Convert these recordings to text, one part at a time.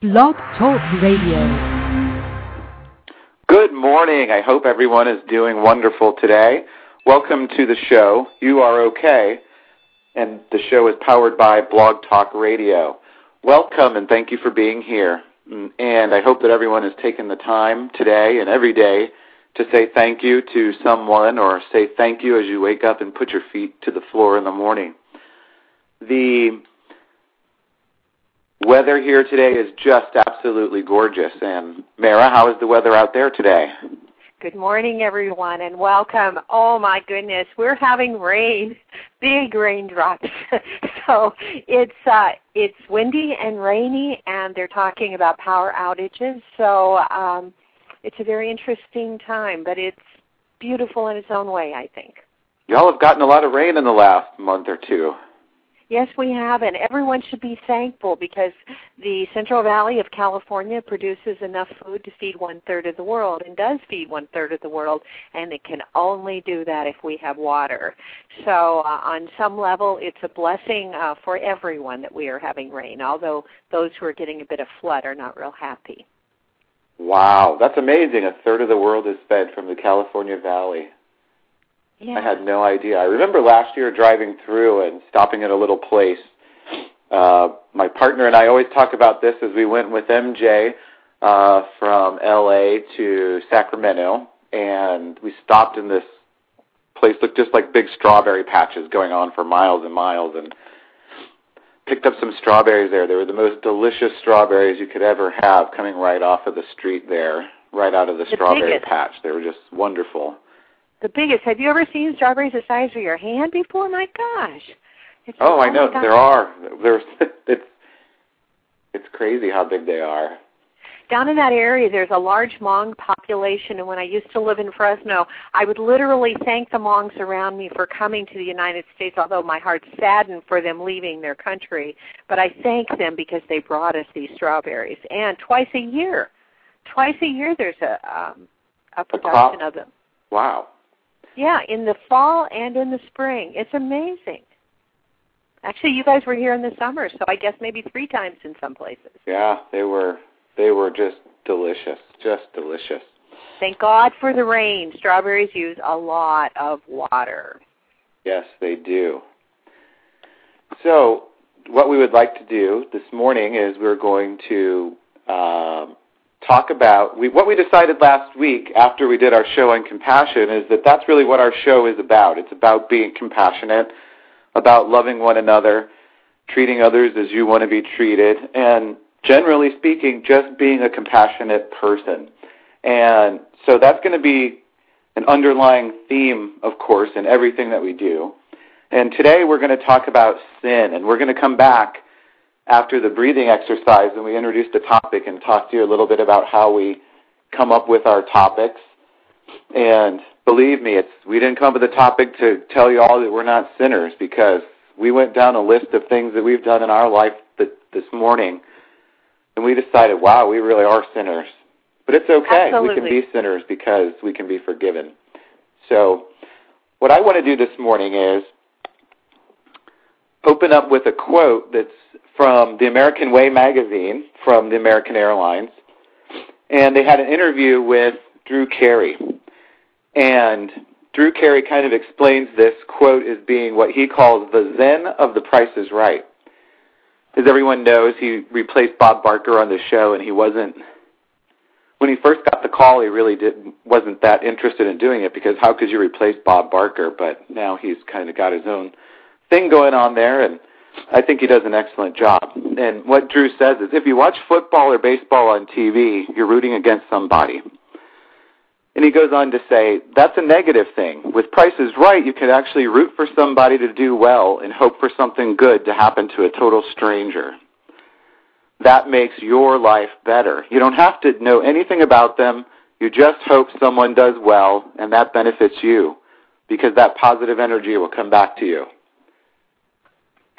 Blog Talk Radio. Good morning. I hope everyone is doing wonderful today. Welcome to the show. You are okay. And the show is powered by Blog Talk Radio. Welcome and thank you for being here. Mm, and I hope that everyone has taken the time today and every day to say thank you to someone or say thank you as you wake up and put your feet to the floor in the morning. The weather here today is just absolutely gorgeous. And Mara, how is the weather out there today? Good morning, everyone, and welcome. Oh my goodness, we're having rain, big raindrops. so it's uh, it's windy and rainy, and they're talking about power outages. So um, it's a very interesting time, but it's beautiful in its own way, I think. Y'all have gotten a lot of rain in the last month or two. Yes, we have, and everyone should be thankful because the Central Valley of California produces enough food to feed one third of the world and does feed one third of the world, and it can only do that if we have water. So, uh, on some level, it's a blessing uh, for everyone that we are having rain, although those who are getting a bit of flood are not real happy. Wow, that's amazing. A third of the world is fed from the California Valley. Yeah. I had no idea. I remember last year driving through and stopping at a little place. Uh, my partner and I always talk about this as we went with MJ uh, from LA to Sacramento, and we stopped in this place looked just like big strawberry patches going on for miles and miles, and picked up some strawberries there. They were the most delicious strawberries you could ever have, coming right off of the street there, right out of the, The strawberry biggest. patch. They were just wonderful. The biggest. Have you ever seen strawberries the size of your hand before? My gosh. It's, Oh, I know there are. There's it's it's crazy how big they are. Down in that area, there's a large Hmong population, and when I used to live in Fresno, I would literally thank the Hmongs around me for coming to the United States, although my heart saddened for them leaving their country. But I thank them because they brought us these strawberries. And twice a year, twice a year, there's a um, a production of them. Wow. Yeah, in the fall and in the spring. It's amazing. Actually, you guys were here in the summer, so I guess maybe three times in some places. Yeah, they were they were just delicious, just delicious. Thank God for the rain. Strawberries use a lot of water. Yes, they do. So, what we would like to do this morning is we're going to um, talk about we, what we decided last week after we did our show on compassion is that that's really what our show is about. It's about being compassionate, about loving one another, treating others as you want to be treated, and generally speaking, just being a compassionate person. And so that's going to be an underlying theme, of course, in everything that we do. And today we're going to talk about sin, and we're going to come back after the breathing exercise and we introduced the topic and talked to you a little bit about how we come up with our topics. And believe me, it's we didn't come up with a topic to tell you all that we're not sinners because we went down a list of things that we've done in our life th- this morning, and we decided, wow, we really are sinners. But it's okay. We can be sinners because we can be forgiven. So, what I want to do this morning is open up with a quote that's from the American Way magazine from the American Airlines. And they had an interview with Drew Carey. And Drew Carey kind of explains this quote as being what he calls the Zen of the Price is Right. As everyone knows, he replaced Bob Barker on the show, and he wasn't. When he first got the call, he really did wasn't that interested in doing it because how could you replace Bob Barker? But now he's kind of got his own thing going on there, and I think he does an excellent job. And what Drew says is, if you watch football or baseball on TV, you're rooting against somebody. And he goes on to say, that's a negative thing. With Price is Right, you can actually root for somebody to do well and hope for something good to happen to a total stranger. That makes your life better. You don't have to know anything about them. You just hope someone does well, and that benefits you because that positive energy will come back to you.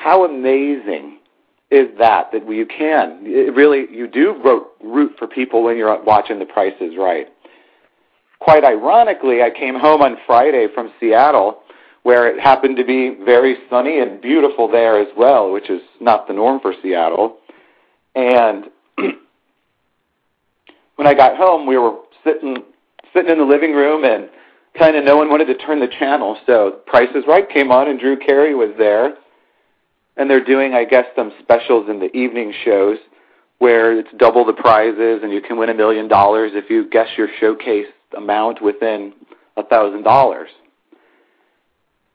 How amazing is that that you can it really you do ro- root for people when you're watching The Price is Right. Quite ironically, I came home on Friday from Seattle where it happened to be very sunny and beautiful there as well, which is not the norm for Seattle. And when I got home, we were sitting sitting in the living room and kind of no one wanted to turn the channel. So Price is Right came on and Drew Carey was there. And they're doing, I guess, some specials in the evening shows where it's double the prizes and you can win a million dollars if you guess your showcase amount within a thousand dollars.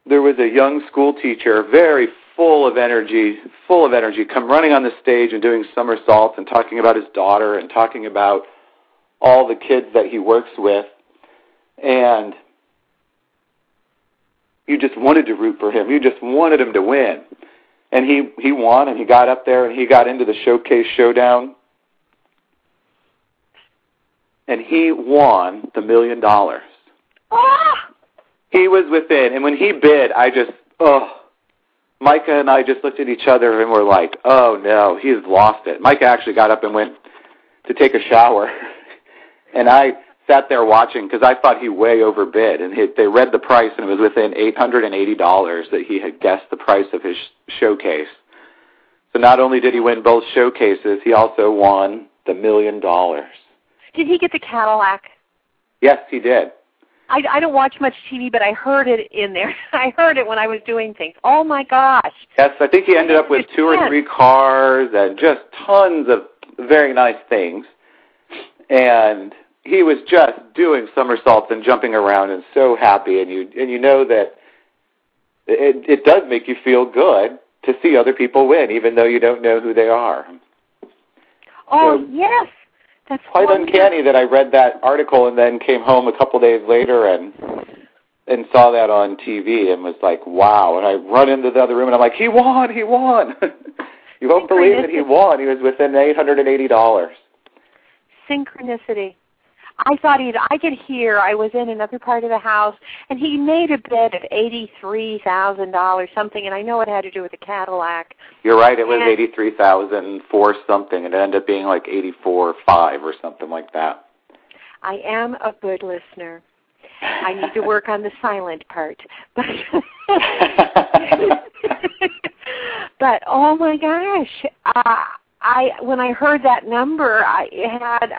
There was a young school teacher, very full of energy, full of energy, come running on the stage and doing somersaults and talking about his daughter and talking about all the kids that he works with. And you just wanted to root for him. You just wanted him to win. And he he won and he got up there and he got into the showcase showdown. And he won the million dollars. Ah! He was within and when he bid, I just oh Micah and I just looked at each other and were like, "Oh no, he's lost it." Micah actually got up and went to take a shower, and I sat there watching because I thought he way overbid, and he, they read the price and it was within eight hundred and eighty dollars that he had guessed the price of his showcase. So not only did he win both showcases, he also won the million dollars. Did he get the Cadillac? Yes, he did. I, I don't watch much TV, but I heard it in there. I heard it when I was doing things. Oh my gosh! Yes, I think he ended up with two or three cars and just tons of very nice things. And he was just doing somersaults and jumping around and so happy. And you and you know that it it does make you feel good to see other people win, even though you don't know who they are. Oh So- yes, that's quite wonderful. uncanny that I read that article and then came home a couple days later and and saw that on TV and was like, wow. And I run into the other room and I'm like, he won, he won. you won't believe it, he won. He was within eight hundred and eighty dollars. synchronicity. I thought he'd. I could hear. I was in another part of the house, and he made a bid of eighty-three thousand dollars, something. And I know it had to do with the Cadillac. You're right, it was eighty three thousand four something and it ended up being like eighty four five or something like that. I am a good listener. I need to work on the silent part, but but oh my gosh, uh, I when I heard that number, I had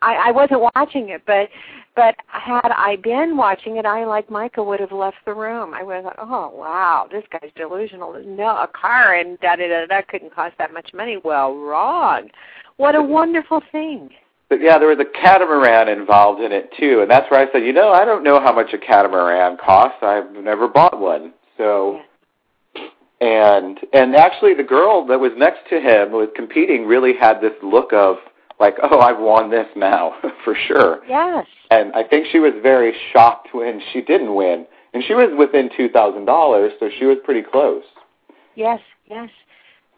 I, I wasn't watching it, but but had I been watching it, I like Micah would have left the room. I was like, oh wow, this guy's delusional. No, a car and da da da da couldn't cost that much money. Well, wrong. What a wonderful thing. But yeah, there was a catamaran involved in it too, and that's where I said, you know, I don't know how much a catamaran costs. I've never bought one. So, and and actually, the girl that was next to him was competing really had this look of like, oh, I've won this now for sure. Yes. And I think she was very shocked when she didn't win, and she was within two thousand dollars, so she was pretty close. Yes, yes,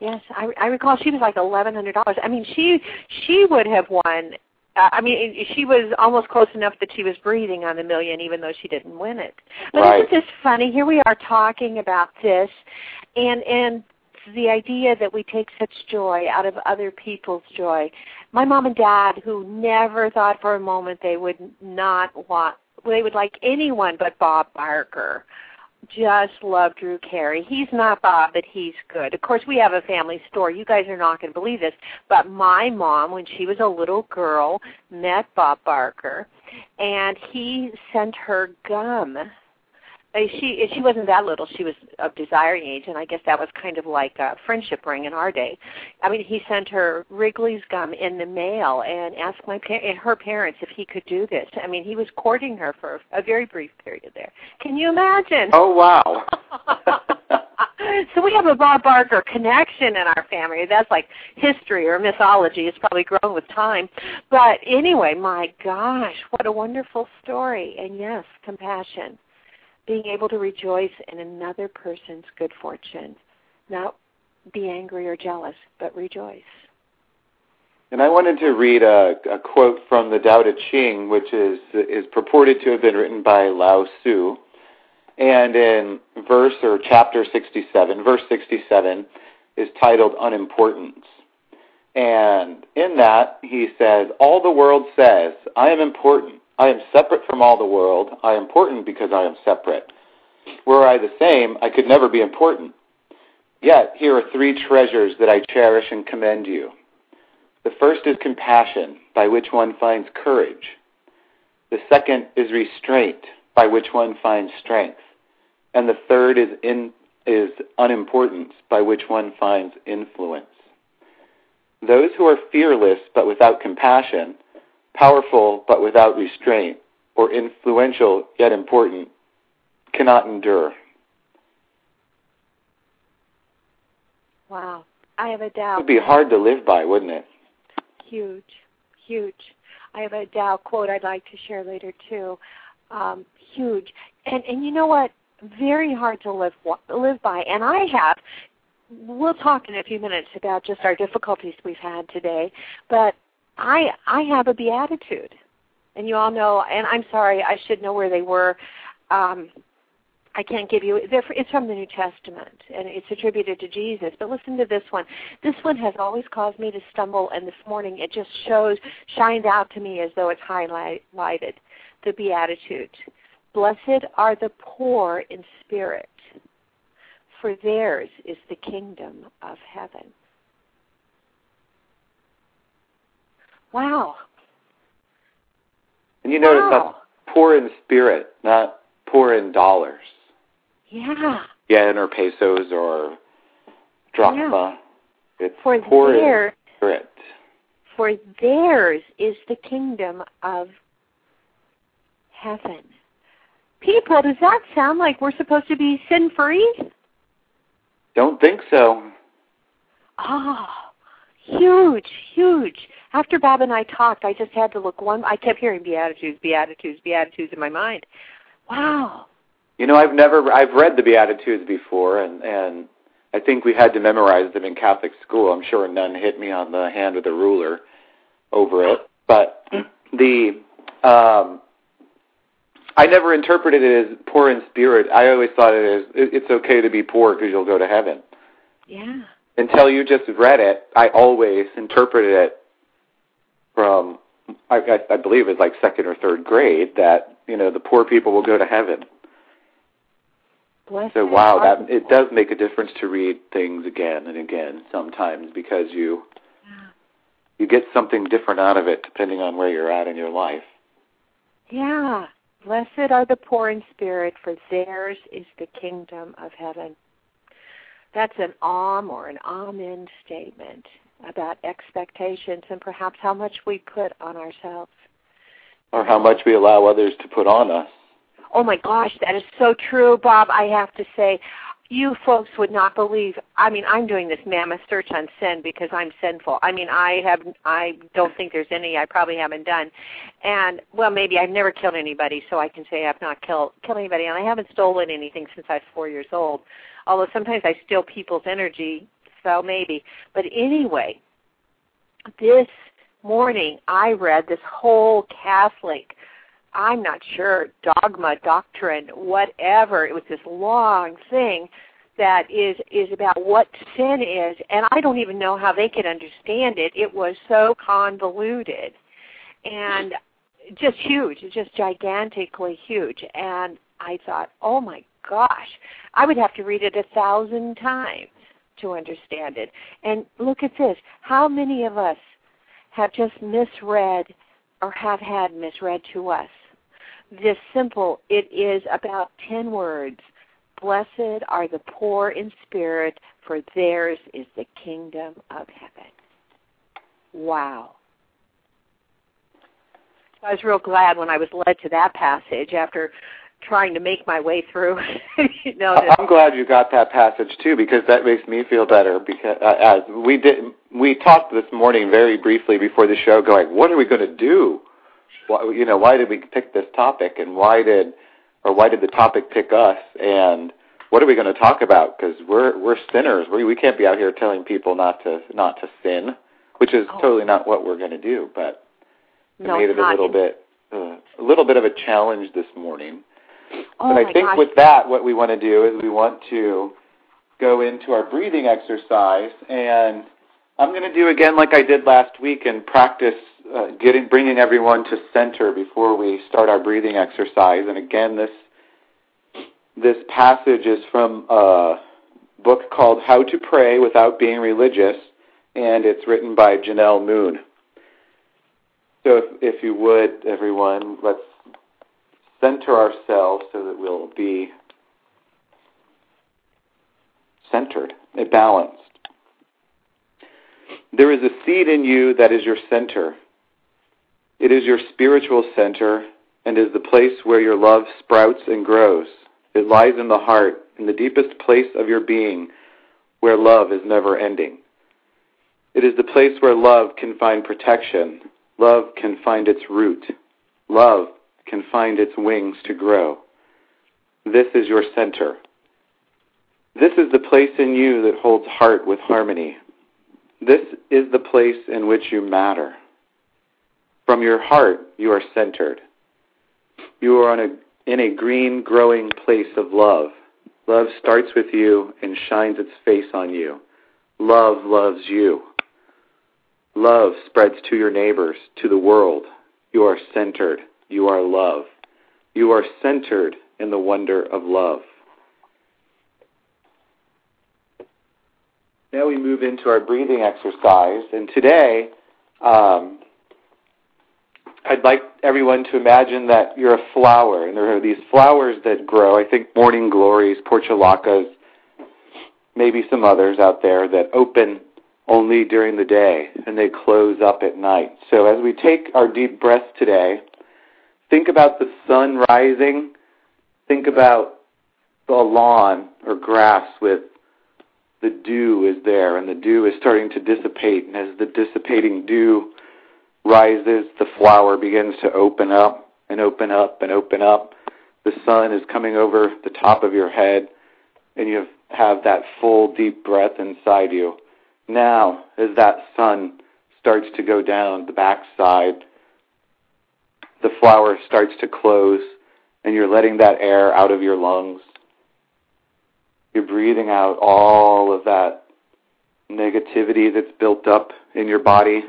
yes. I, I recall she was like eleven hundred dollars. I mean, she she would have won. Uh, I mean, she was almost close enough that she was breathing on the million, even though she didn't win it. But Right. isn't this funny? Here we are talking about this, and and the idea that we take such joy out of other people's joy. My mom and dad, who never thought for a moment they would not want, they would like anyone but Bob Barker just love Drew Carey. He's not Bob, but he's good. Of course, we have a family story. You guys are not going to believe this, but my mom, when she was a little girl, met Bob Barker, and he sent her gum. Uh, She she wasn't that little. She was of desiring age, and I guess that was kind of like a friendship ring in our day. I mean, he sent her Wrigley's gum in the mail and asked my pa- and her parents if he could do this. I mean, he was courting her for a very brief period there. Can you imagine? Oh wow! so we have a Bob Barker connection in our family. That's like history or mythology. It's probably grown with time. But anyway, my gosh, what a wonderful story. And yes, compassion. Being able to rejoice in another person's good fortune. Not be angry or jealous, but rejoice. And I wanted to read a, a quote from the Tao Te Ching, which is is purported to have been written by Lao Tzu. And in verse or chapter 67, verse 67 is titled Unimportance. And in that, he says, All the world says, I am important. I am separate from all the world. I am important because I am separate. Were I the same, I could never be important. Yet, here are three treasures that I cherish and commend you The first is compassion, by which one finds courage. The second is restraint, by which one finds strength. And the third is, in, is unimportance, by which one finds influence. Those who are fearless but without compassion, powerful but without restraint, or influential yet important, cannot endure. Wow. I have a doubt. It would be hard to live by, wouldn't it? Huge, huge. I have a Tao quote I'd like to share later too. Um, huge, and and you know what? Very hard to live live by. And I have. We'll talk in a few minutes about just our difficulties we've had today, but I I have a beatitude, and you all know. And I'm sorry, I should know where they were. Um, I can't give you. It's from the New Testament, and it's attributed to Jesus. But listen to this one. This one has always caused me to stumble, and this morning it just shows, shines out to me as though it's highlighted. The Beatitude. Blessed are the poor in spirit, for theirs is the kingdom of heaven. Wow. And you notice wow. that's poor in spirit, not poor in dollars. Yeah. Yen or pesos or drachma. Yeah. It's for poor their, in spirit. For theirs is the kingdom of heaven. People, does that sound like we're supposed to be sin free? Don't think so. Ah, oh, huge, huge. After Bob and I talked, I just had to look one. I kept hearing beatitudes, beatitudes, beatitudes in my mind. Wow. You know, I've never I've read the Beatitudes before, and and I think we had to memorize them in Catholic school. I'm sure a nun hit me on the hand with a ruler over it, but the um, I never interpreted it as poor in spirit. I always thought it as it's okay to be poor because you'll go to heaven. Yeah. Until you just read it, I always interpreted it from I, I, I believe it's like second or third grade that you know the poor people will go to heaven. Blessed so wow, that it does make a difference to read things again and again sometimes because you yeah. you get something different out of it depending on where you're at in your life. Yeah. Blessed are the poor in spirit, for theirs is the kingdom of heaven. That's an om or an amen statement about expectations and perhaps how much we put on ourselves. Or how much we allow others to put on us. Oh my gosh, that is so true, Bob. I have to say, you folks would not believe. I mean, I'm doing this mammoth search on sin because I'm sinful. I mean, I have. I don't think there's any I probably haven't done, and well, maybe I've never killed anybody, so I can say I've not killed killed anybody, and I haven't stolen anything since I was four years old. Although sometimes I steal people's energy, so maybe. But anyway, this morning I read this whole Catholic I'm not sure, dogma, doctrine, whatever. It was this long thing that is is about what sin is, and I don't even know how they could understand it. It was so convoluted and just huge, just gigantically huge. And I thought, oh my gosh, I would have to read it a thousand times to understand it. And look at this: how many of us have just misread or have had misread to us this simple. It is about 10 words. Blessed are the poor in spirit, for theirs is the kingdom of heaven. Wow. I was real glad when I was led to that passage after trying to make my way through. you know, I'm glad you got that passage too because that makes me feel better. Because uh, as we did, we talked this morning very briefly before the show, going, "What are we going to do?" why, you know, why did we pick this topic, and why did, or why did the topic pick us, and what are we going to talk about? Because we're we're sinners. We we can't be out here telling people not to not to sin, which is oh. totally not what we're going to do. But it no, made it a little bit uh, a little bit of a challenge this morning. Oh but I think gosh. with that, what we want to do is we want to go into our breathing exercise, and I'm going to do again like I did last week and practice uh, getting bringing everyone to center before we start our breathing exercise. And again, this this passage is from a book called How to Pray Without Being Religious, and it's written by Janell Moon. So, if, if you would, everyone, let's center ourselves so that we'll be centered and balanced. There is a seed in you that is your center. It is your spiritual center and is the place where your love sprouts and grows. It lies in the heart, in the deepest place of your being, where love is never ending. It is the place where love can find protection. Love can find its root. Love can find its wings to grow. This is your center. This is the place in you that holds heart with harmony. This is the place in which you matter. From your heart, you are centered. You are a, in a green, growing place of love. Love starts with you and shines its face on you. Love loves you. Love spreads to your neighbors, to the world. You are centered. You are love. You are centered in the wonder of love. Now we move into our breathing exercise, and today um, I'd like everyone to imagine that you're a flower, and there are these flowers that grow. I think morning glories, portulacas, maybe some others out there that open only during the day and they close up at night. So as we take our deep breaths today, think about the sun rising. Think about the lawn or grass with the dew is there and the dew is starting to dissipate. And as the dissipating dew rises, the flower begins to open up and open up and open up. The sun is coming over the top of your head and you have that full deep breath inside you. Now, as that sun starts to go down the backside, the flower starts to close and you're letting that air out of your lungs you're breathing out all of that negativity that's built up in your body.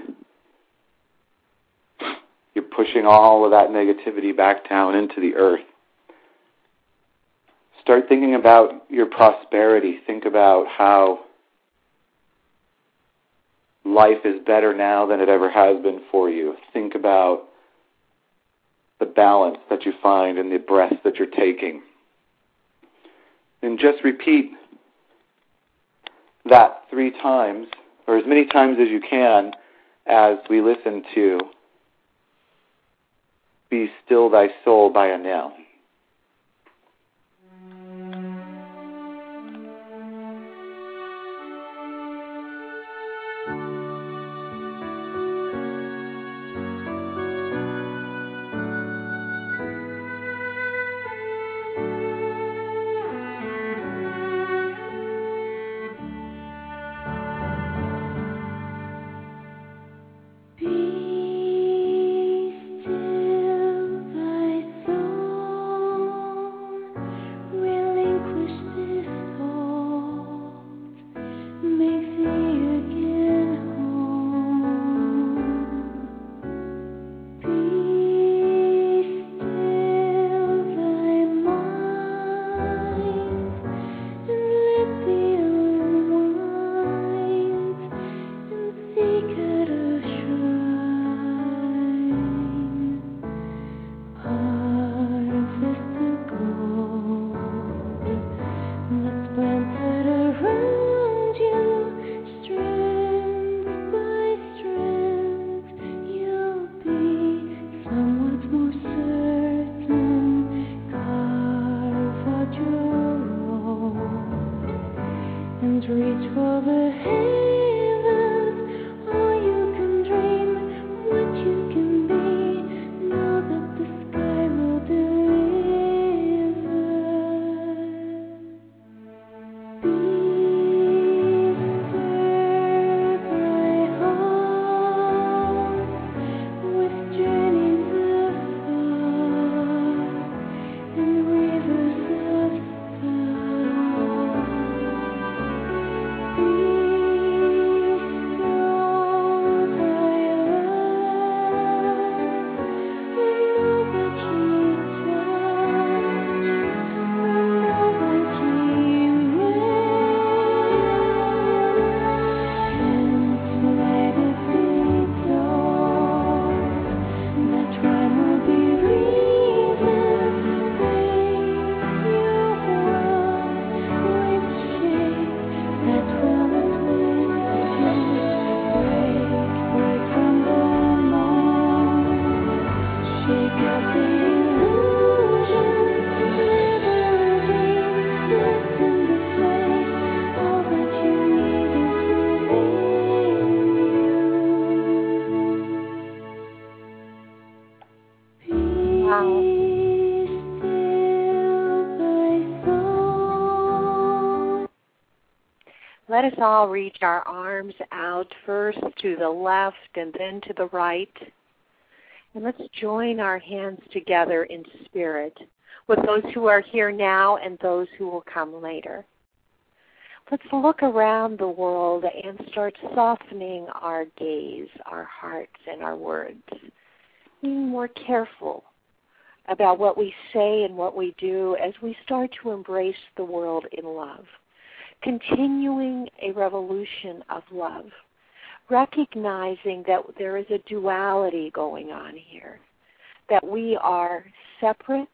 You're pushing all of that negativity back down into the earth. Start thinking about your prosperity. Think about how life is better now than it ever has been for you. Think about the balance that you find in the breath that you're taking. And just repeat that three times, or as many times as you can, as we listen to Be Still Thy Soul by Anil. Let us all reach our arms out first to the left and then to the right. And let's join our hands together in spirit with those who are here now and those who will come later. Let's look around the world and start softening our gaze, our hearts, and our words. Being more careful about what we say and what we do as we start to embrace the world in love. Continuing a revolution of love. Recognizing that there is a duality going on here. That we are separate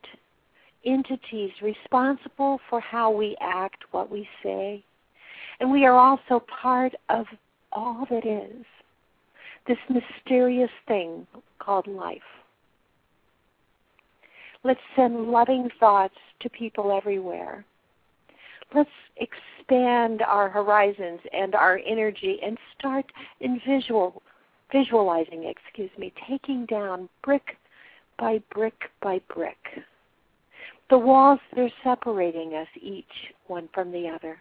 entities responsible for how we act, what we say, and we are also part of all that is. This mysterious thing called life. Let's send loving thoughts to people everywhere. Let's expand our horizons and our energy and start in visual visualizing, excuse me, taking down brick by brick by brick. The walls that are separating us each one from the other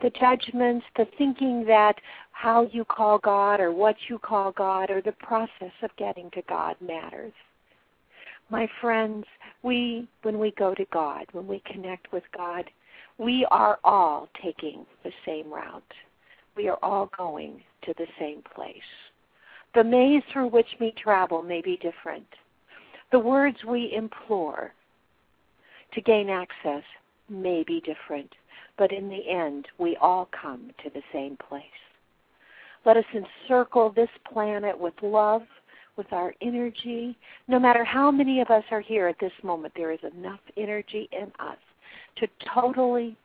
the judgments, the thinking that how you call God or what you call God or the process of getting to God matters. My friends, we, when we go to God, when we connect with God, we are all taking the same route. We are all going to the same place. The maze through which we travel may be different. The words we implore to gain access may be different but in the end, we all come to the same place. Let us encircle this planet with love, with our energy. No matter how many of us are here at this moment, there is enough energy in us to totally,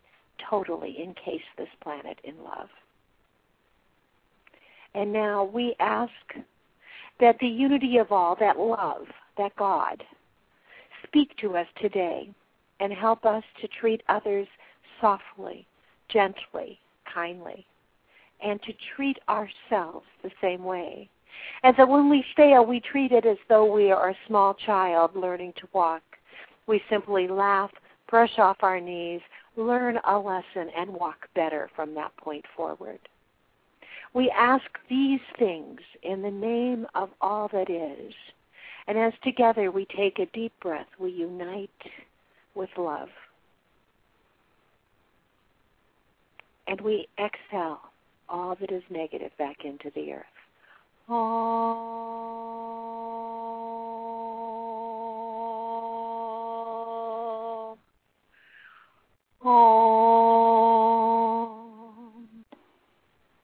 totally encase this planet in love. And now we ask that the unity of all, that love, that God, speak to us today and help us to treat others softly, gently, kindly, and to treat ourselves the same way. And so when we fail, we treat it as though we are a small child learning to walk. We simply laugh, brush off our knees, learn a lesson, and walk better from that point forward. We ask these things in the name of all that is. And as together we take a deep breath, we unite with love. and we exhale all that is negative back into the earth. Om.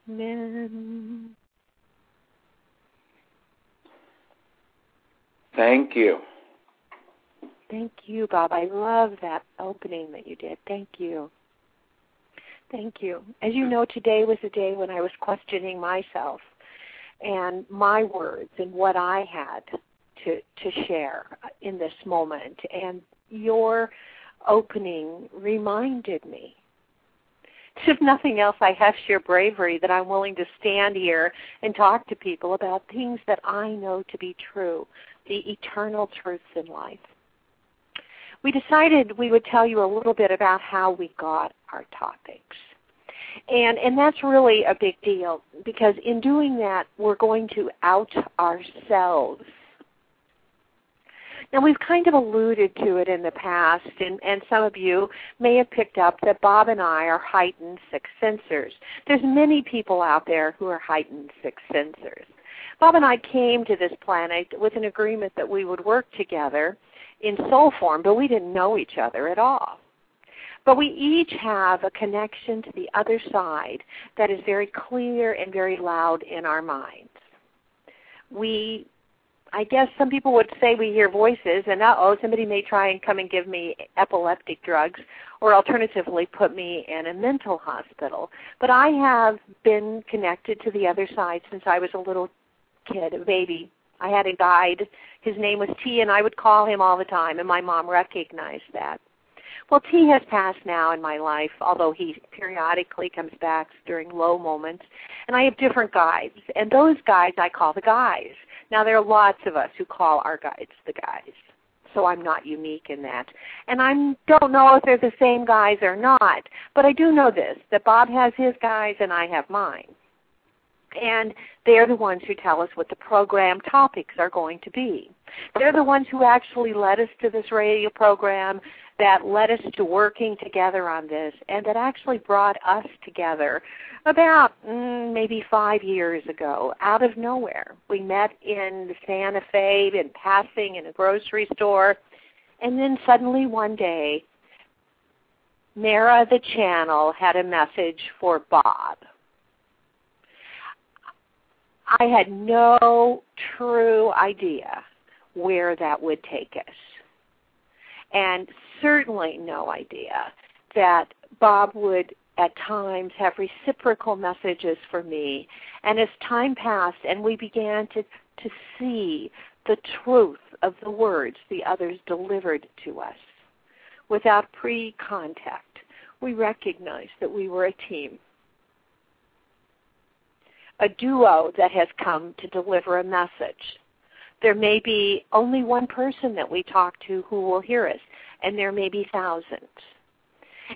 Amen. Thank you. Thank you, Bob. I love that opening that you did. Thank you. Thank you. As you know, today was a day when I was questioning myself and my words and what I had to to share in this moment. And your opening reminded me. If nothing else, I have sheer bravery that I'm willing to stand here and talk to people about things that I know to be true, the eternal truths in life. We decided we would tell you a little bit about how we got our topics. And and that's really a big deal because in doing that we're going to out ourselves. Now we've kind of alluded to it in the past and, and some of you may have picked up that Bob and I are heightened sixth sensors. There's many people out there who are heightened sixth sensors. Bob and I came to this planet with an agreement that we would work together in soul form, but we didn't know each other at all. But we each have a connection to the other side that is very clear and very loud in our minds. We, I guess some people would say we hear voices, and uh oh, somebody may try and come and give me epileptic drugs, or alternatively put me in a mental hospital. But I have been connected to the other side since I was a little kid, a baby. I had a guide. His name was T, and I would call him all the time, and my mom recognized that. Well, T has passed now in my life, although he periodically comes back during low moments. And I have different guides, and those guides I call the guys. Now, there are lots of us who call our guides the guys. so I'm not unique in that. And I don't know if they're the same guys or not, but I do know this, that Bob has his guys and I have mine. And they're the ones who tell us what the program topics are going to be. They're the ones who actually led us to this radio program, that led us to working together on this, and that actually brought us together about mm, maybe five years ago out of nowhere. We met in Santa Fe in passing in a grocery store, and then suddenly one day, Mara the channel had a message for Bob. I had no true idea where that would take us. And certainly no idea that Bob would at times have reciprocal messages for me. And as time passed and we began to, to see the truth of the words the others delivered to us without pre contact, we recognized that we were a team. A duo that has come to deliver a message. There may be only one person that we talk to who will hear us, and there may be thousands.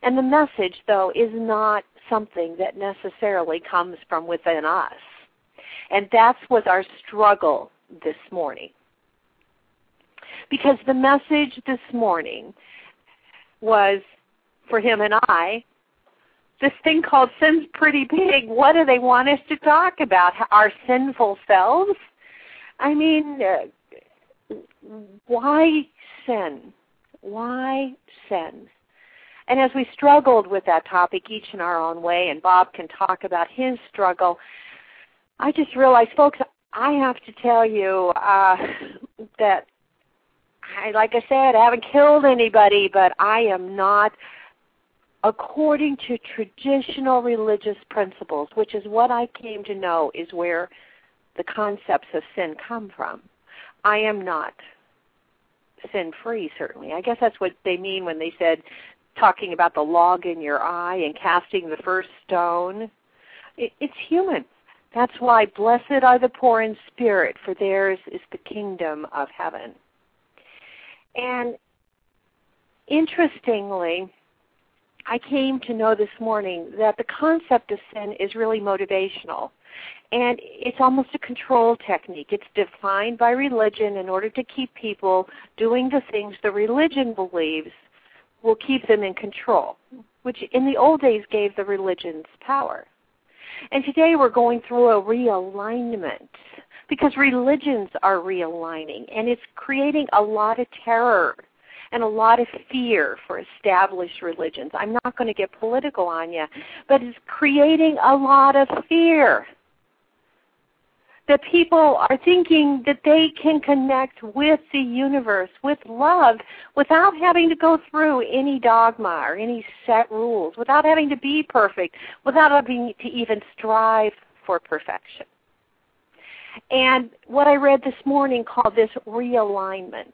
And the message, though, is not something that necessarily comes from within us. And that's was our struggle this morning. Because the message this morning was for him and I, this thing called sin's pretty big. What do they want us to talk about? Our sinful selves? I mean, uh, why sin? Why sin? And as we struggled with that topic, each in our own way, and Bob can talk about his struggle, I just realized, folks, I have to tell you uh, that, I, like I said, I haven't killed anybody, but I am not according to traditional religious principles, which is what I came to know is where the concepts of sin come from. I am not sin free, certainly. I guess that's what they mean when they said talking about the log in your eye and casting the first stone. It, it's human. That's why blessed are the poor in spirit, for theirs is the kingdom of heaven. And interestingly, I came to know this morning that the concept of sin is really motivational. And it's almost a control technique. It's defined by religion in order to keep people doing the things the religion believes will keep them in control, which in the old days gave the religions power. And today we're going through a realignment because religions are realigning and it's creating a lot of terror and a lot of fear for established religions. I'm not going to get political on you, but it's creating a lot of fear that people are thinking that they can connect with the universe, with love, without having to go through any dogma or any set rules, without having to be perfect, without having to even strive for perfection. And what I read this morning called this realignment.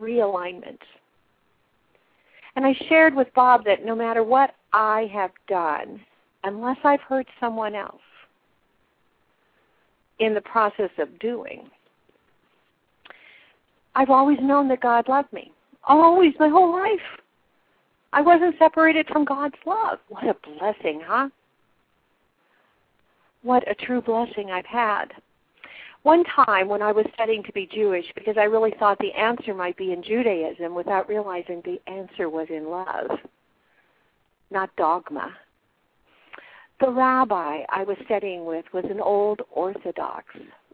Realignment. And I shared with Bob that no matter what I have done, unless I've hurt someone else, in the process of doing. I've always known that God loved me. Always, my whole life. I wasn't separated from God's love. What a blessing, huh? What a true blessing I've had. One time when I was studying to be Jewish, because I really thought the answer might be in Judaism without realizing the answer was in love, not dogma the rabbi I was studying with was an old Orthodox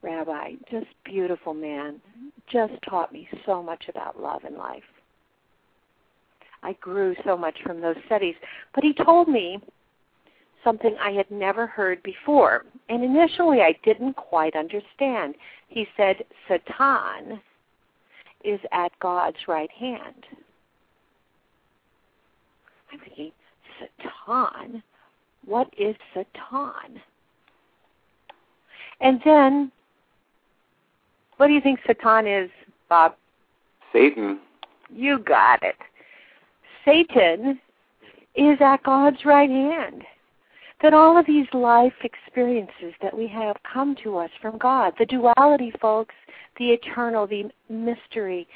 rabbi, just beautiful man, just taught me so much about love and life. I grew so much from those studies. But he told me something I had never heard before. And initially I didn't quite understand. He said, Satan is at God's right hand. I'm thinking, Satan? what is Satan? And then, what do you think Satan is, Bob? Satan. You got it. Satan is at God's right hand. That all of these life experiences that we have come to us from God, the duality, folks, the eternal, the mystery,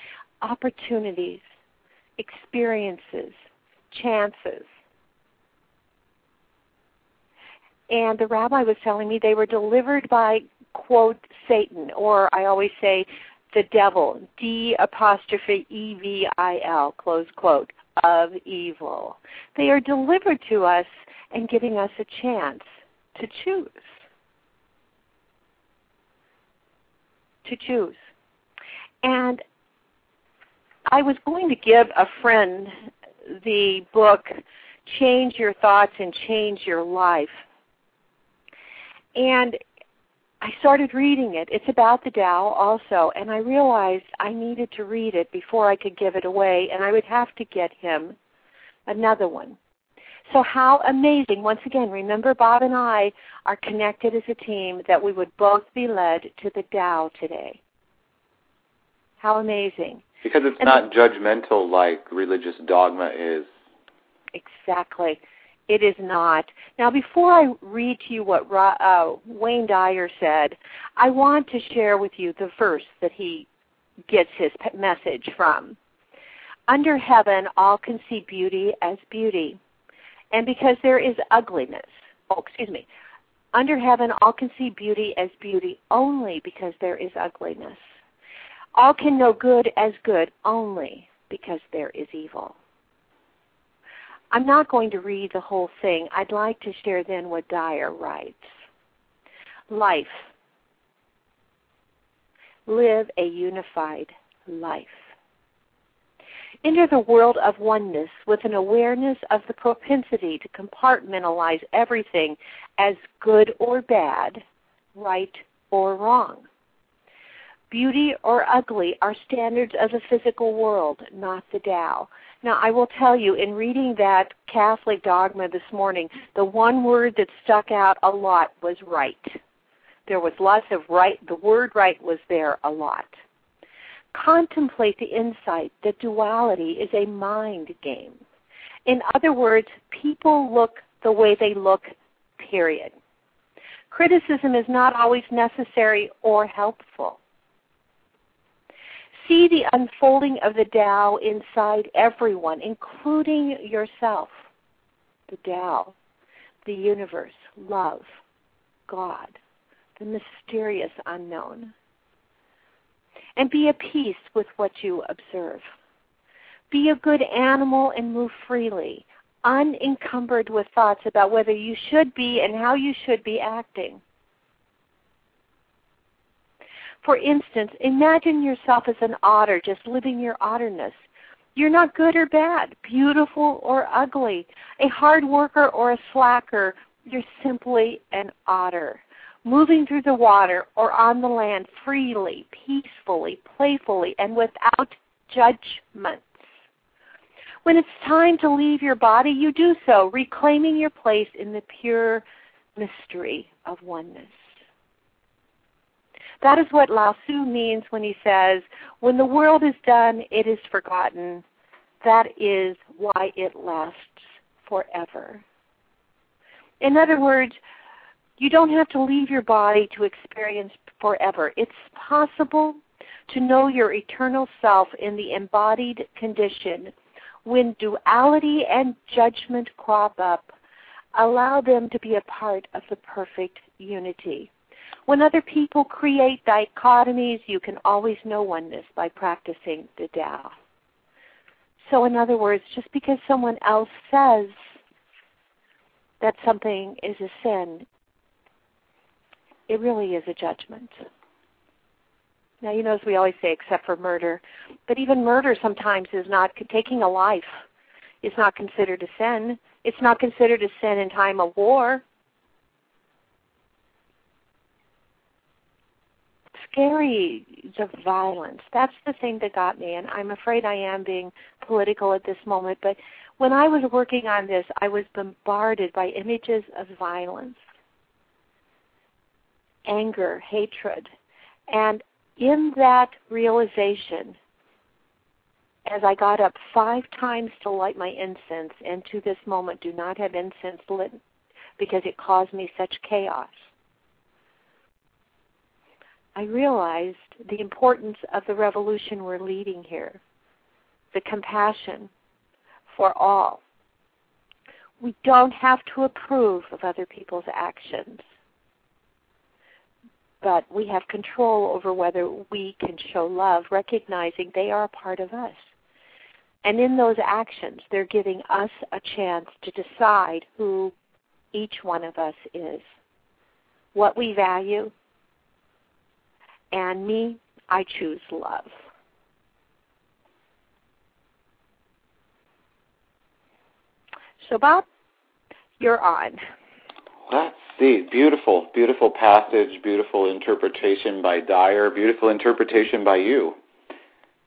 opportunities, experiences, chances. And the rabbi was telling me they were delivered by, quote, Satan, or I always say the devil, D apostrophe E V I L, close quote, of evil. They are delivered to us and giving us a chance to choose. To choose. And I was going to give a friend the book Change Your Thoughts and Change Your Life. And I started reading it. It's about the Tao also, and I realized I needed to read it before I could give it away, and I would have to get him another one. So how amazing. Once again, remember Bob and I are connected as a team that we would both be led to the Tao today. How amazing. Because it's and not judgmental like religious dogma is. Exactly. It is not. Now, before I read to you what uh, Wayne Dyer said, I want to share with you the verse that he gets his message from. Under heaven, all can see beauty as beauty. And because there is ugliness, oh, excuse me, under heaven, all can see beauty as beauty only because there is ugliness. All can know good as good only because there is evil. I'm not going to read the whole thing. I'd like to share then what Dyer writes. Life. Live a unified life. Enter the world of oneness with an awareness of the propensity to compartmentalize everything as good or bad, right or wrong. Beauty or ugly are standards of the physical world, not the Tao. Now, I will tell you, in reading that Catholic dogma this morning, the one word that stuck out a lot was right. There was lots of right, the word right was there a lot. Contemplate the insight that duality is a mind game. In other words, people look the way they look, period. Criticism is not always necessary or helpful see the unfolding of the Tao inside everyone, including yourself. The Tao, the universe, love, God, the mysterious unknown. And be at peace with what you observe. Be a good animal and move freely, unencumbered with thoughts about whether you should be and how you should be acting. For instance, imagine yourself as an otter just living your otterness. You're not good or bad, beautiful or ugly, a hard worker or a slacker. You're simply an otter, moving through the water or on the land freely, peacefully, playfully, and without judgments. When it's time to leave your body, you do so, reclaiming your place in the pure mystery of oneness. That is what Lao Tzu means when he says, when the world is done, it is forgotten. That is why it lasts forever. In other words, you don't have to leave your body to experience forever. It's possible to know your eternal self in the embodied condition when duality and judgment crop up. Allow them to be a part of the perfect unity. When other people create dichotomies, you can always know oneness by practicing the Tao. So, in other words, just because someone else says that something is a sin, it really is a judgment. Now, you know, as we always say, except for murder, but even murder sometimes is not taking a life is not considered a sin. It's not considered a sin in time of war. Scary the violence. That's the thing that got me, and I'm afraid I am being political at this moment. But when I was working on this, I was bombarded by images of violence, anger, hatred, and in that realization, as I got up five times to light my incense, and to this moment do not have incense lit because it caused me such chaos. I realized the importance of the revolution we're leading here, the compassion for all. We don't have to approve of other people's actions, but we have control over whether we can show love, recognizing they are a part of us. And in those actions, they're giving us a chance to decide who each one of us is, what we value, and me, I choose love. So, Bob, you're on. Let's see. Beautiful, beautiful passage, beautiful interpretation by Dyer, beautiful interpretation by you.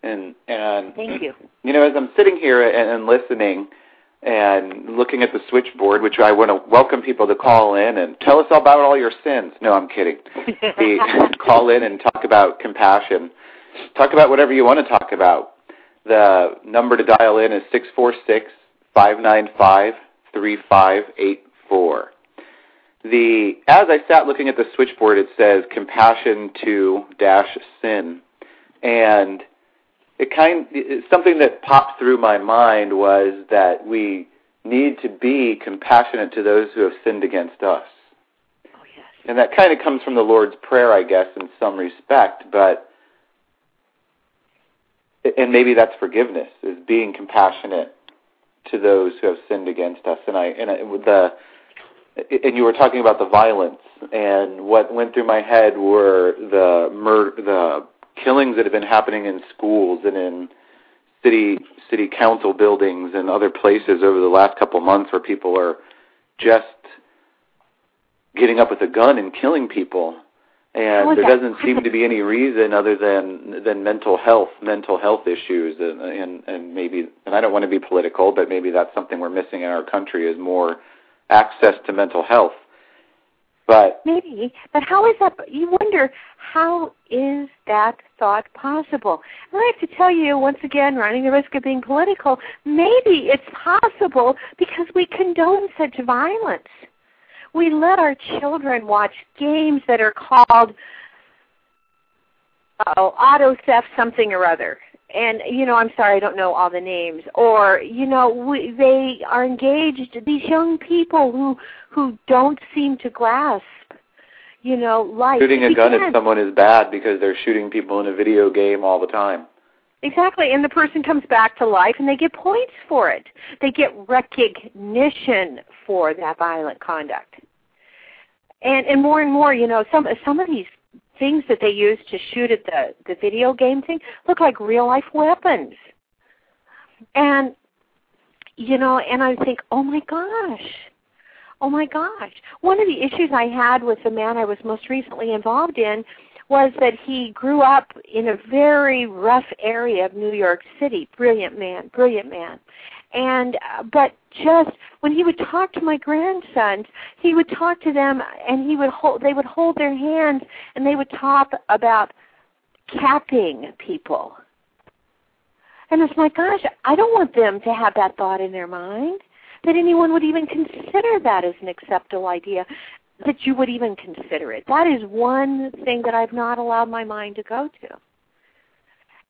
And and thank you. You know, as I'm sitting here and, and listening and looking at the switchboard, which I want to welcome people to call in and tell us about all your sins. No, I'm kidding. the, call in and talk about compassion. Talk about whatever you want to talk about. The number to dial in is six four six five nine five three five eight four. The as I sat looking at the switchboard, it says compassion to dash sin, and it kind something that popped through my mind was that we need to be compassionate to those who have sinned against us. Oh, yes. And that kind of comes from the Lord's Prayer, I guess, in some respect, but and maybe that's forgiveness, is being compassionate to those who have sinned against us. And I and I, the and you were talking about the violence, and what went through my head were the murder, the killings that have been happening in schools and in city city council buildings and other places over the last couple months where people are just getting up with a gun and killing people. And there doesn't seem to be any reason other than than mental health mental health issues and and and maybe and I don't want to be political but maybe that's something we're missing in our country is more access to mental health but maybe, but how is that? You wonder how is that thought possible? And I have to tell you once again, running the risk of being political, maybe it's possible because we condone such violence. We let our children watch games that are called oh, auto theft something or other and you know i'm sorry i don't know all the names. Or you know we, they are engaged these young people who who don't seem to grasp you know life. Shooting a gun at someone is bad because they're shooting people in a video game all the time. Exactly and the person comes back to life and they get points for it. They get recognition for that violent conduct. And and more and more you know some some of these things that they use to shoot at the the video game thing look like real life weapons. And you know, and I think, oh my gosh, oh my gosh. One of the issues I had with the man I was most recently involved in was that he grew up in a very rough area of New York City. Brilliant man, brilliant man and uh, but just when he would talk to my grandsons he would talk to them and he would hold they would hold their hands and they would talk about capping people. And it's like gosh i don't want them to have that thought in their mind that anyone would even consider that as an acceptable idea that you would even consider it. That is one thing that i've not allowed my mind to go to.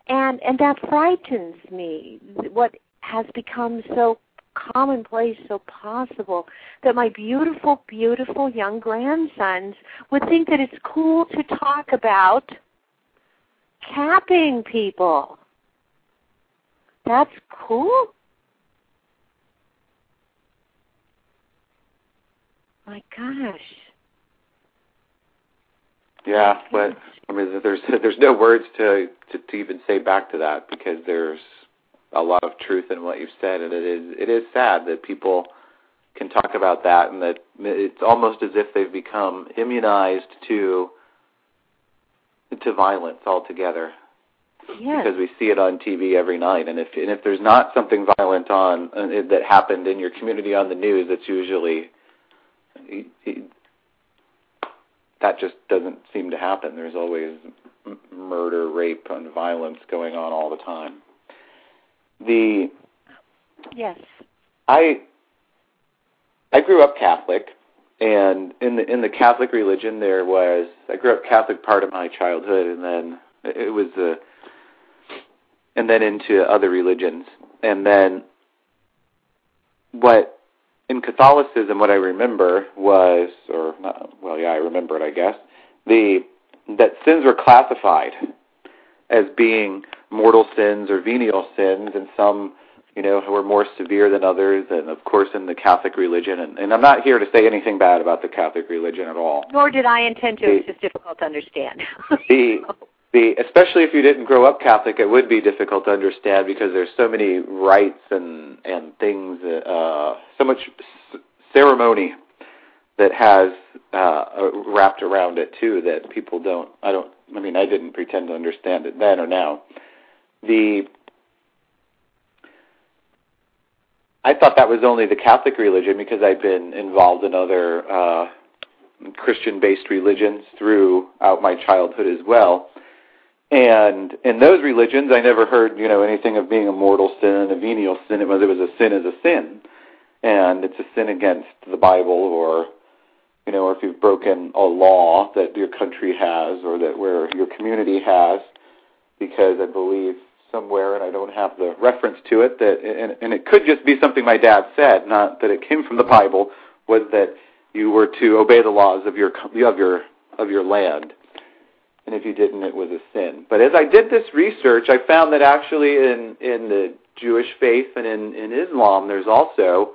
And and that frightens me what has become so commonplace, so possible, that my beautiful, beautiful young grandsons would think that it's cool to talk about capping people. That's cool. My gosh. Yeah, but I mean, there's there's no words to, to to even say back to that because there's a lot of truth in what you've said, and it is it is sad that people can talk about that, and that it's almost as if they've become immunized to to violence altogether. Yes. Because we see it on TV every night, and if and if there's not something violent on uh, that happened in your community on the news, it's usually that just doesn't seem to happen. There's always murder, rape, and violence going on all the time. The yes, I I grew up Catholic, and in the in the Catholic religion, there was I grew up Catholic part of my childhood, and then it was a, and then into other religions, and then what in Catholicism, what I remember was, or not, well, yeah, I remember it, I guess, the that sins were classified as being mortal sins or venial sins, and some, you know, who are more severe than others, and of course in the Catholic religion. And, and I'm not here to say anything bad about the Catholic religion at all. Nor did I intend to. The, it's just difficult to understand. the the especially if you didn't grow up Catholic, it would be difficult to understand because there's so many rites and and things, uh, so much ceremony that has uh, wrapped around it too that people don't. I don't. I mean, I didn't pretend to understand it then or now. The I thought that was only the Catholic religion because I'd been involved in other uh, Christian-based religions throughout my childhood as well. And in those religions, I never heard, you know, anything of being a mortal sin, a venial sin. It was it was a sin as a sin, and it's a sin against the Bible, or you know, or if you've broken a law that your country has, or that where your community has, because I believe somewhere, and I don't have the reference to it, that and, and it could just be something my dad said, not that it came from the Bible, was that you were to obey the laws of your of your of your land and if you didn't, it was a sin. But as I did this research, I found that actually in in the Jewish faith and in in Islam, there's also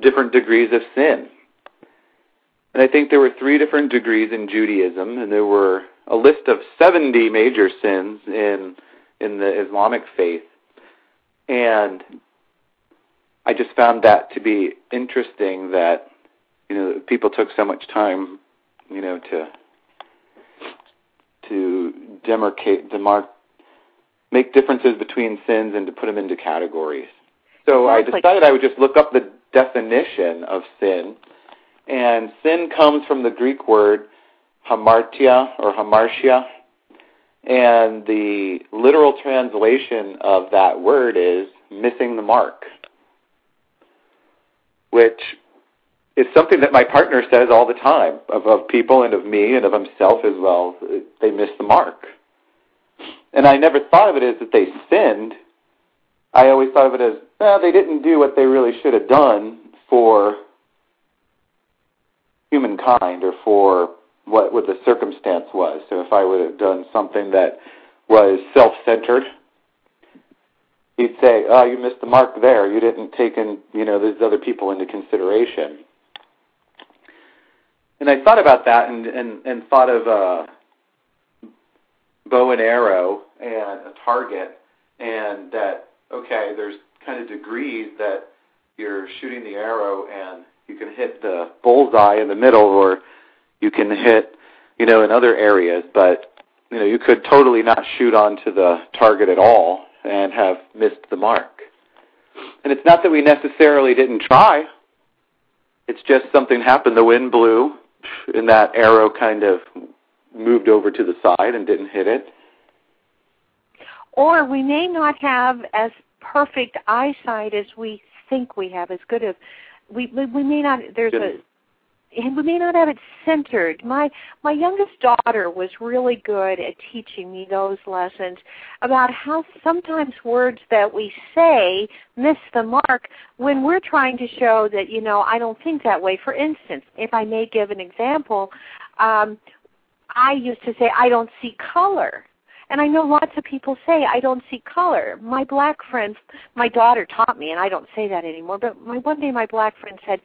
different degrees of sin. And I think there were three different degrees in Judaism, and there were a list of 70 major sins in in the Islamic faith. And I just found that to be interesting that you know people took so much time, you know, to to demarcate, demarc, make differences between sins and to put them into categories. So. I decided I would just look up the definition of sin, and sin comes from the Greek word hamartia or hamartia, and the literal translation of that word is missing the mark, which is something that my partner says all the time of, of people and of me and of himself as well. They miss the mark. And I never thought of it as that they sinned. I always thought of it as, well, they didn't do what they really should have done for humankind or for what, what the circumstance was. So if I would have done something that was self-centered, he'd say, "Oh, you missed the mark there. You didn't take in, you know, these other people into consideration." and I thought about that and and, and thought of a uh, bow and arrow and a target, and that okay, there's kind of degrees that you're shooting the arrow and you can hit the bullseye in the middle, or you can hit you know in other areas, but you know you could totally not shoot onto the target at all and have missed the mark. And it's not that we necessarily didn't try. It's just something happened. The wind blew, and that arrow kind of moved over to the side and didn't hit it. Or we may not have as perfect eyesight as we think we have, as good as we we may not. There's good. And we may not have it centered. My my youngest daughter was really good at teaching me those lessons about how sometimes words that we say miss the mark when we're trying to show that you know I don't think that way. For instance, if I may give an example, um, I used to say I don't see color. And I know lots of people say I don't see color. My black friends, my daughter taught me, and I don't say that anymore. But my one day, my black friend said,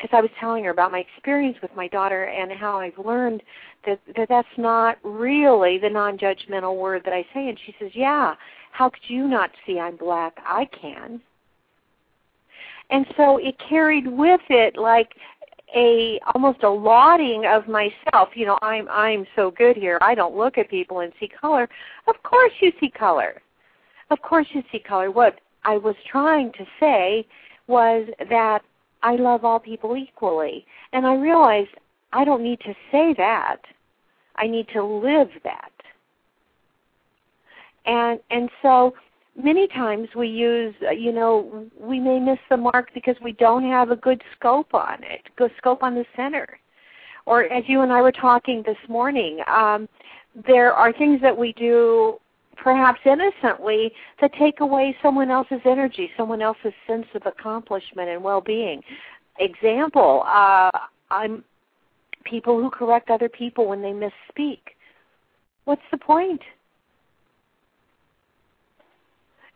because I was telling her about my experience with my daughter and how I've learned that, that that's not really the non-judgmental word that I say. And she says, "Yeah, how could you not see I'm black? I can." And so it carried with it like a almost a lauding of myself. You know, I'm I'm so good here. I don't look at people and see color. Of course you see color. Of course you see color. What I was trying to say was that I love all people equally. And I realized I don't need to say that. I need to live that. And and so many times we use, uh, you know, we may miss the mark because we don't have a good scope on it, good scope on the center. Or as you and I were talking this morning, um, there are things that we do perhaps innocently to take away someone else's energy, someone else's sense of accomplishment and well-being. Example, uh, I'm people who correct other people when they misspeak. What's the point?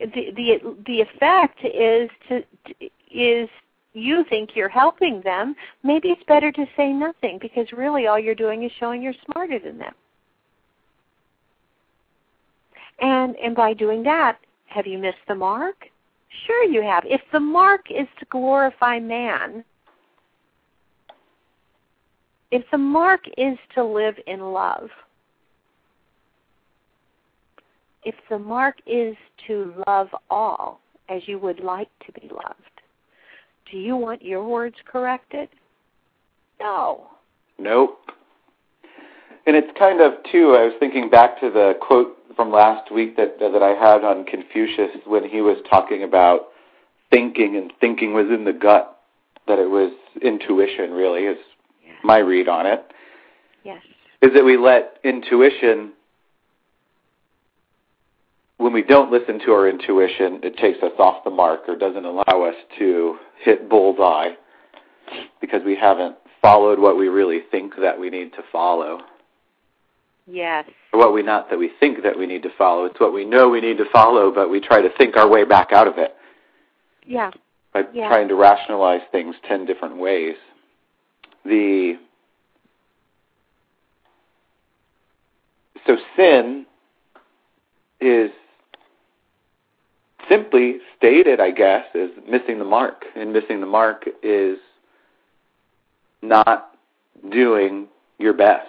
The the the effect is to is you think you're helping them. Maybe it's better to say nothing because really all you're doing is showing you're smarter than them. And and by doing that, have you missed the mark? Sure you have. If the mark is to glorify man, if the mark is to live in love, if the mark is to love all as you would like to be loved, do you want your words corrected? No. Nope. And it's kind of too. I was thinking back to the quote from last week that that I had on Confucius when he was talking about thinking and thinking was in the gut. That it was intuition, really, is yes. my read on it. Yes. Is that we let intuition when we don't listen to our intuition, it takes us off the mark or doesn't allow us to hit bullseye because we haven't followed what we really think that we need to follow. Yes. What we not that we think that we need to follow. It's what we know we need to follow, but we try to think our way back out of it. Yeah. By yeah. trying to rationalize things ten different ways. The so sin is simply stated, I guess, is missing the mark. And missing the mark is not doing your best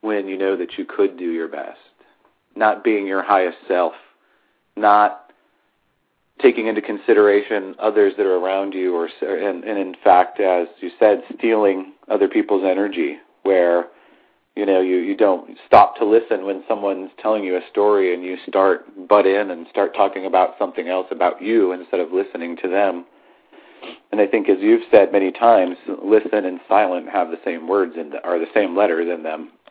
when you know that you could do your best, not being your highest self, not taking into consideration others that are around you, or and, and in fact, as you said, stealing other people's energy, where you know you you don't stop to listen when someone's telling you a story and you start butt in and start talking about something else about you instead of listening to them and i think as you've said many times listen and silent have the same words in the, are the same letters in them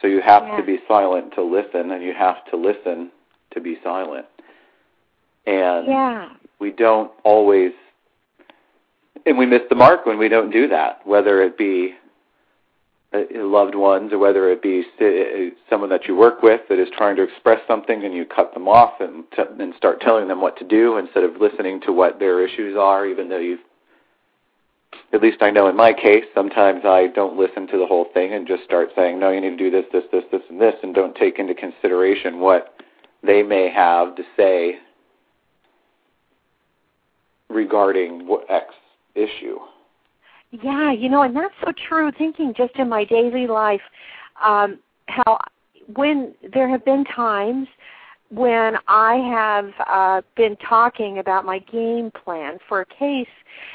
so you have yeah. to be silent to listen and you have to listen to be silent and yeah. we don't always and we miss the mark when we don't do that whether it be loved ones, or whether it be uh, someone that you work with that is trying to express something and you cut them off and, t- and start telling them what to do instead of listening to what their issues are, even though you've at least I know in my case, sometimes I don't listen to the whole thing and just start saying, no, you need to do this, this, this, this, and this, and don't take into consideration what they may have to say regarding what X issue. Yeah, you know, and that's so true. Thinking just in my daily life, um, how when there have been times when I have uh, been talking about my game plan for a case,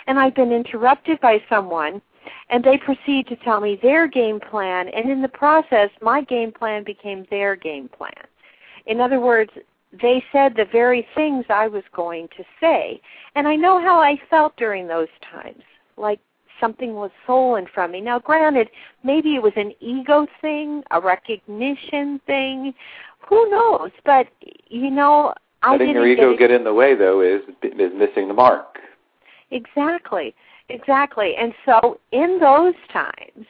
and I've been interrupted by someone, and they proceed to tell me their game plan, and in the process, my game plan became their game plan. In other words, they said the very things I was going to say, and I know how I felt during those times. Like something was stolen from me. Now, granted, maybe it was an ego thing, a recognition thing. Who knows? But you know, I letting didn't your ego get, get in the way, though, is is missing the mark. Exactly, exactly. And so, in those times,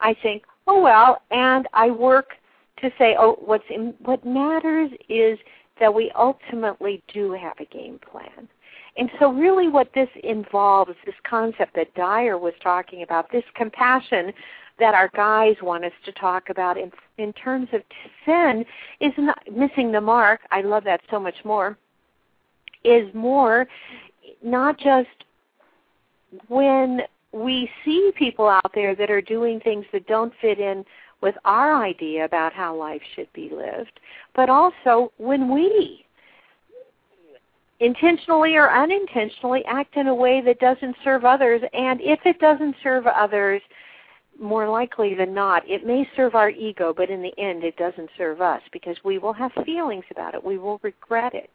I think, oh well, and I work to say, oh, what's in, what matters is that we ultimately do have a game plan. And so, really, what this involves, this concept that Dyer was talking about, this compassion that our guys want us to talk about in, in terms of sin, is not missing the mark. I love that so much more. Is more not just when we see people out there that are doing things that don't fit in with our idea about how life should be lived, but also when we intentionally or unintentionally act in a way that doesn't serve others and if it doesn't serve others more likely than not, it may serve our ego, but in the end, it doesn't serve us because we will have feelings about it. We will regret it.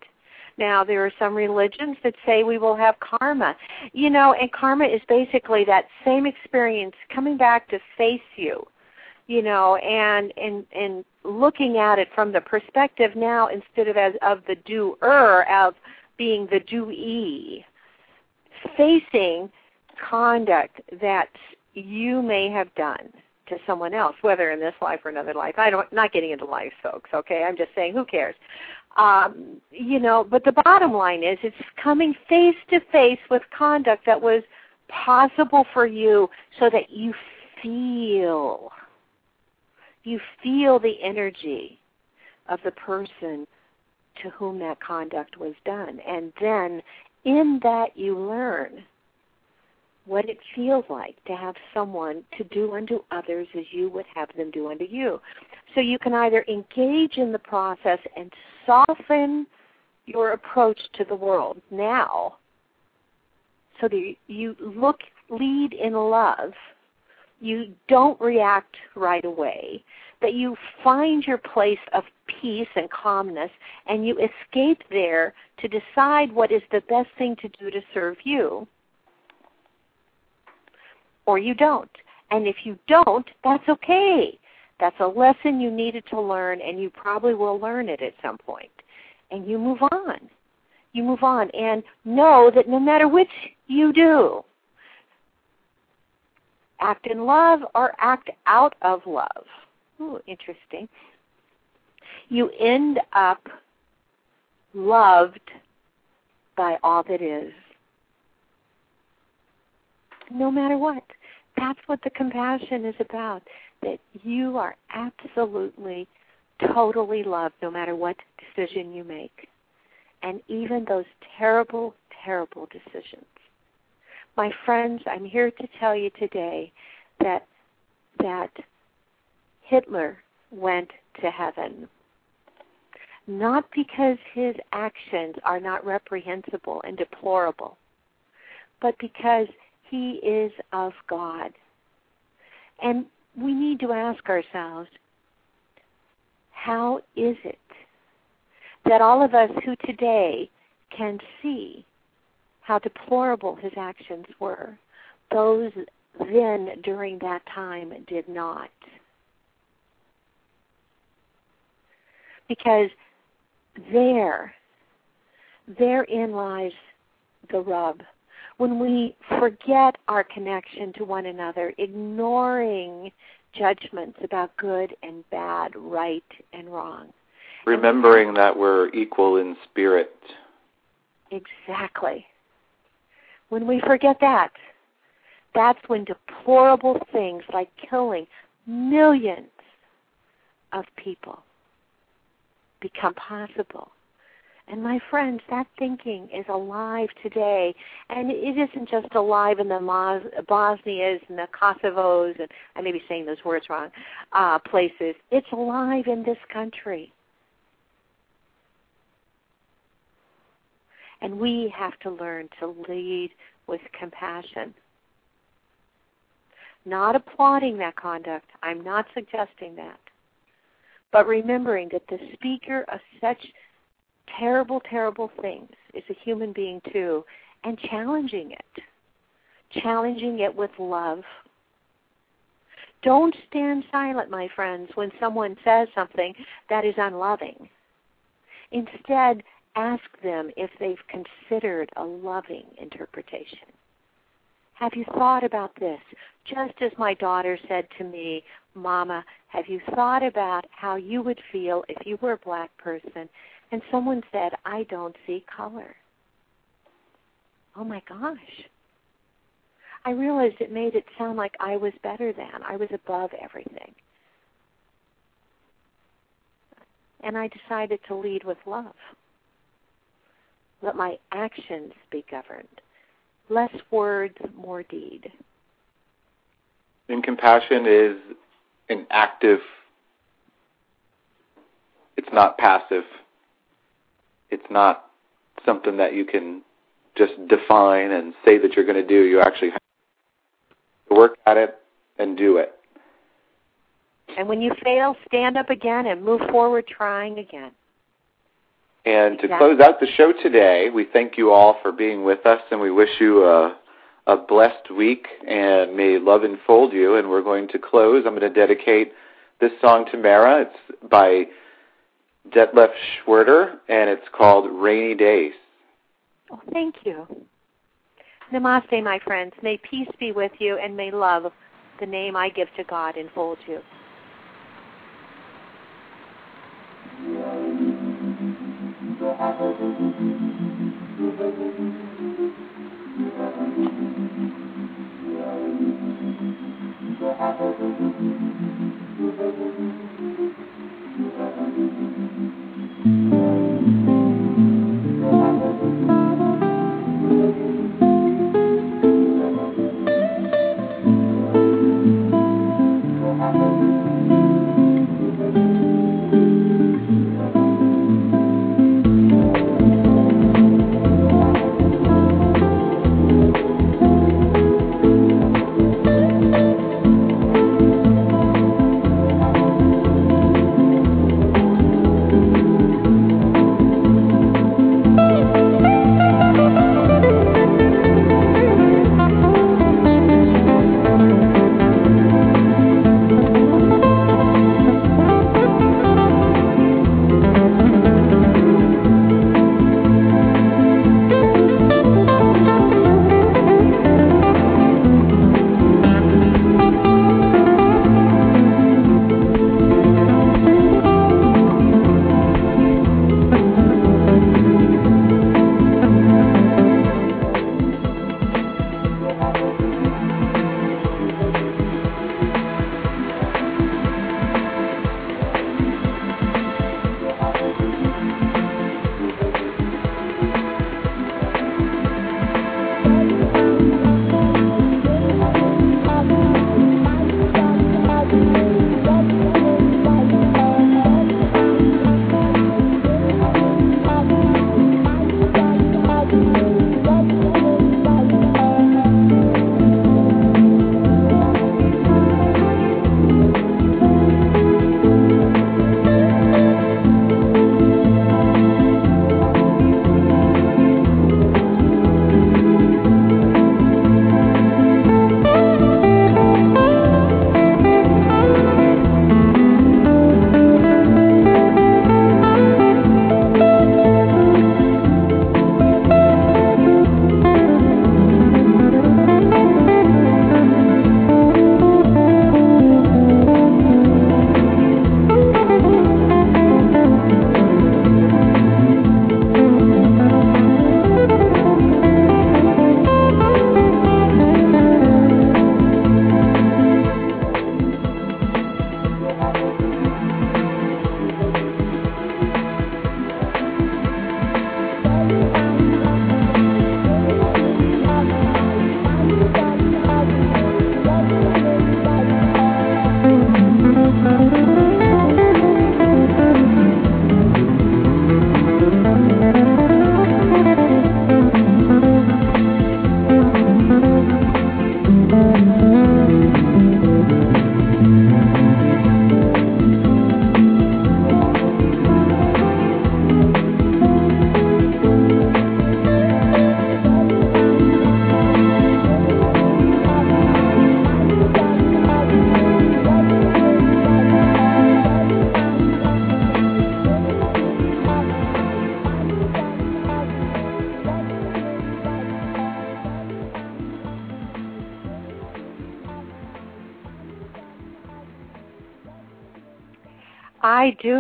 Now, there are some religions that say we will have karma. You know, and karma is basically that same experience coming back to face you. You know, and and and looking at it from the perspective now instead of as of the doer of being the doee, facing conduct that you may have done to someone else, whether in this life or another life. I don't not getting into life, folks. Okay, I'm just saying, who cares? Um, you know, but the bottom line is, it's coming face to face with conduct that was possible for you, so that you feel, you feel the energy of the person to whom that conduct was done, and then in that you learn what it feels like to have someone to do unto others as you would have them do unto you. So you can either engage in the process and soften your approach to the world now so that you look lead in love. You don't react right away that you find your place of peace and calmness and you escape there to decide what is the best thing to do to serve you or you don't. And if you don't, that's okay. That's a lesson you needed to learn, and you probably will learn it at some point. And you move on. You move on and know that no matter which you do, act in love or act out of love. Ooh, interesting. You end up loved by all that is. No matter what that's what the compassion is about. That you are absolutely, totally loved no matter what decision you make. And even those terrible, terrible decisions. My friends, I'm here to tell you today that that Hitler went to heaven not because his actions are not reprehensible and deplorable, but because he is of God. And we need to ask ourselves, how is it that all of us who today can see how deplorable his actions were, those then during that time did not? Because there, therein lies the rub when we forget our connection to one another, ignoring judgments about good and bad, right and wrong. Remembering that we're equal in spirit. Exactly. When we forget that, that's when deplorable things like killing millions of people become possible. And my friends, that thinking is alive today. And it isn't just alive in the Bosnias and the Kosovos, and I may be saying those words wrong, uh, places. It's alive in this country. And we have to learn to lead with compassion. Not applauding that conduct. I'm not suggesting that. But remembering that the speaker of such terrible, terrible things is a human being too, and challenging it. Challenging it with love. Don't stand silent, my friends, when someone says something that is unloving. Instead, ask them if they've considered a loving interpretation. Have you thought about this? Just as my daughter said to me, Mama, have you thought about how you would feel if you were a black person and someone said, I don't see color. Oh my gosh. I realized it made it sound like I was better than, I was above everything. And I decided to lead with love. Let my actions be governed. Less words, more deed. And compassion is an active, it's not passive it's not something that you can just define and say that you're going to do. You actually have to work at it and do it. And when you fail, stand up again and move forward trying again. And to close out the show today, we thank you all for being with us and we wish you a, a blessed week and may love enfold you. And we're going to close. I'm going to dedicate this song to Mara. It's by Detlef Schwerter and it's called Rainy Days. Oh, thank you. Namaste, my friends. May peace be with you and may love, the name I give to God, enfold you. I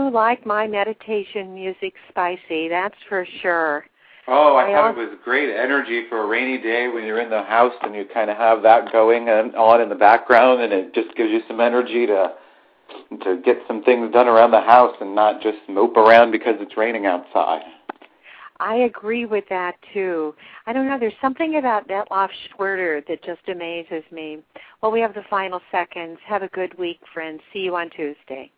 do like my meditation music spicy, that's for sure. Oh, I, I thought it was great energy for a rainy day when you're in the house and you kind of have that going on in the background, and it just gives you some energy to to get some things done around the house and not just mope around because it's raining outside. I agree with that too. I don't know. There's something about Detlef Schwerter that just amazes me. Well, we have the final seconds. Have a good week, friends. See you on Tuesday.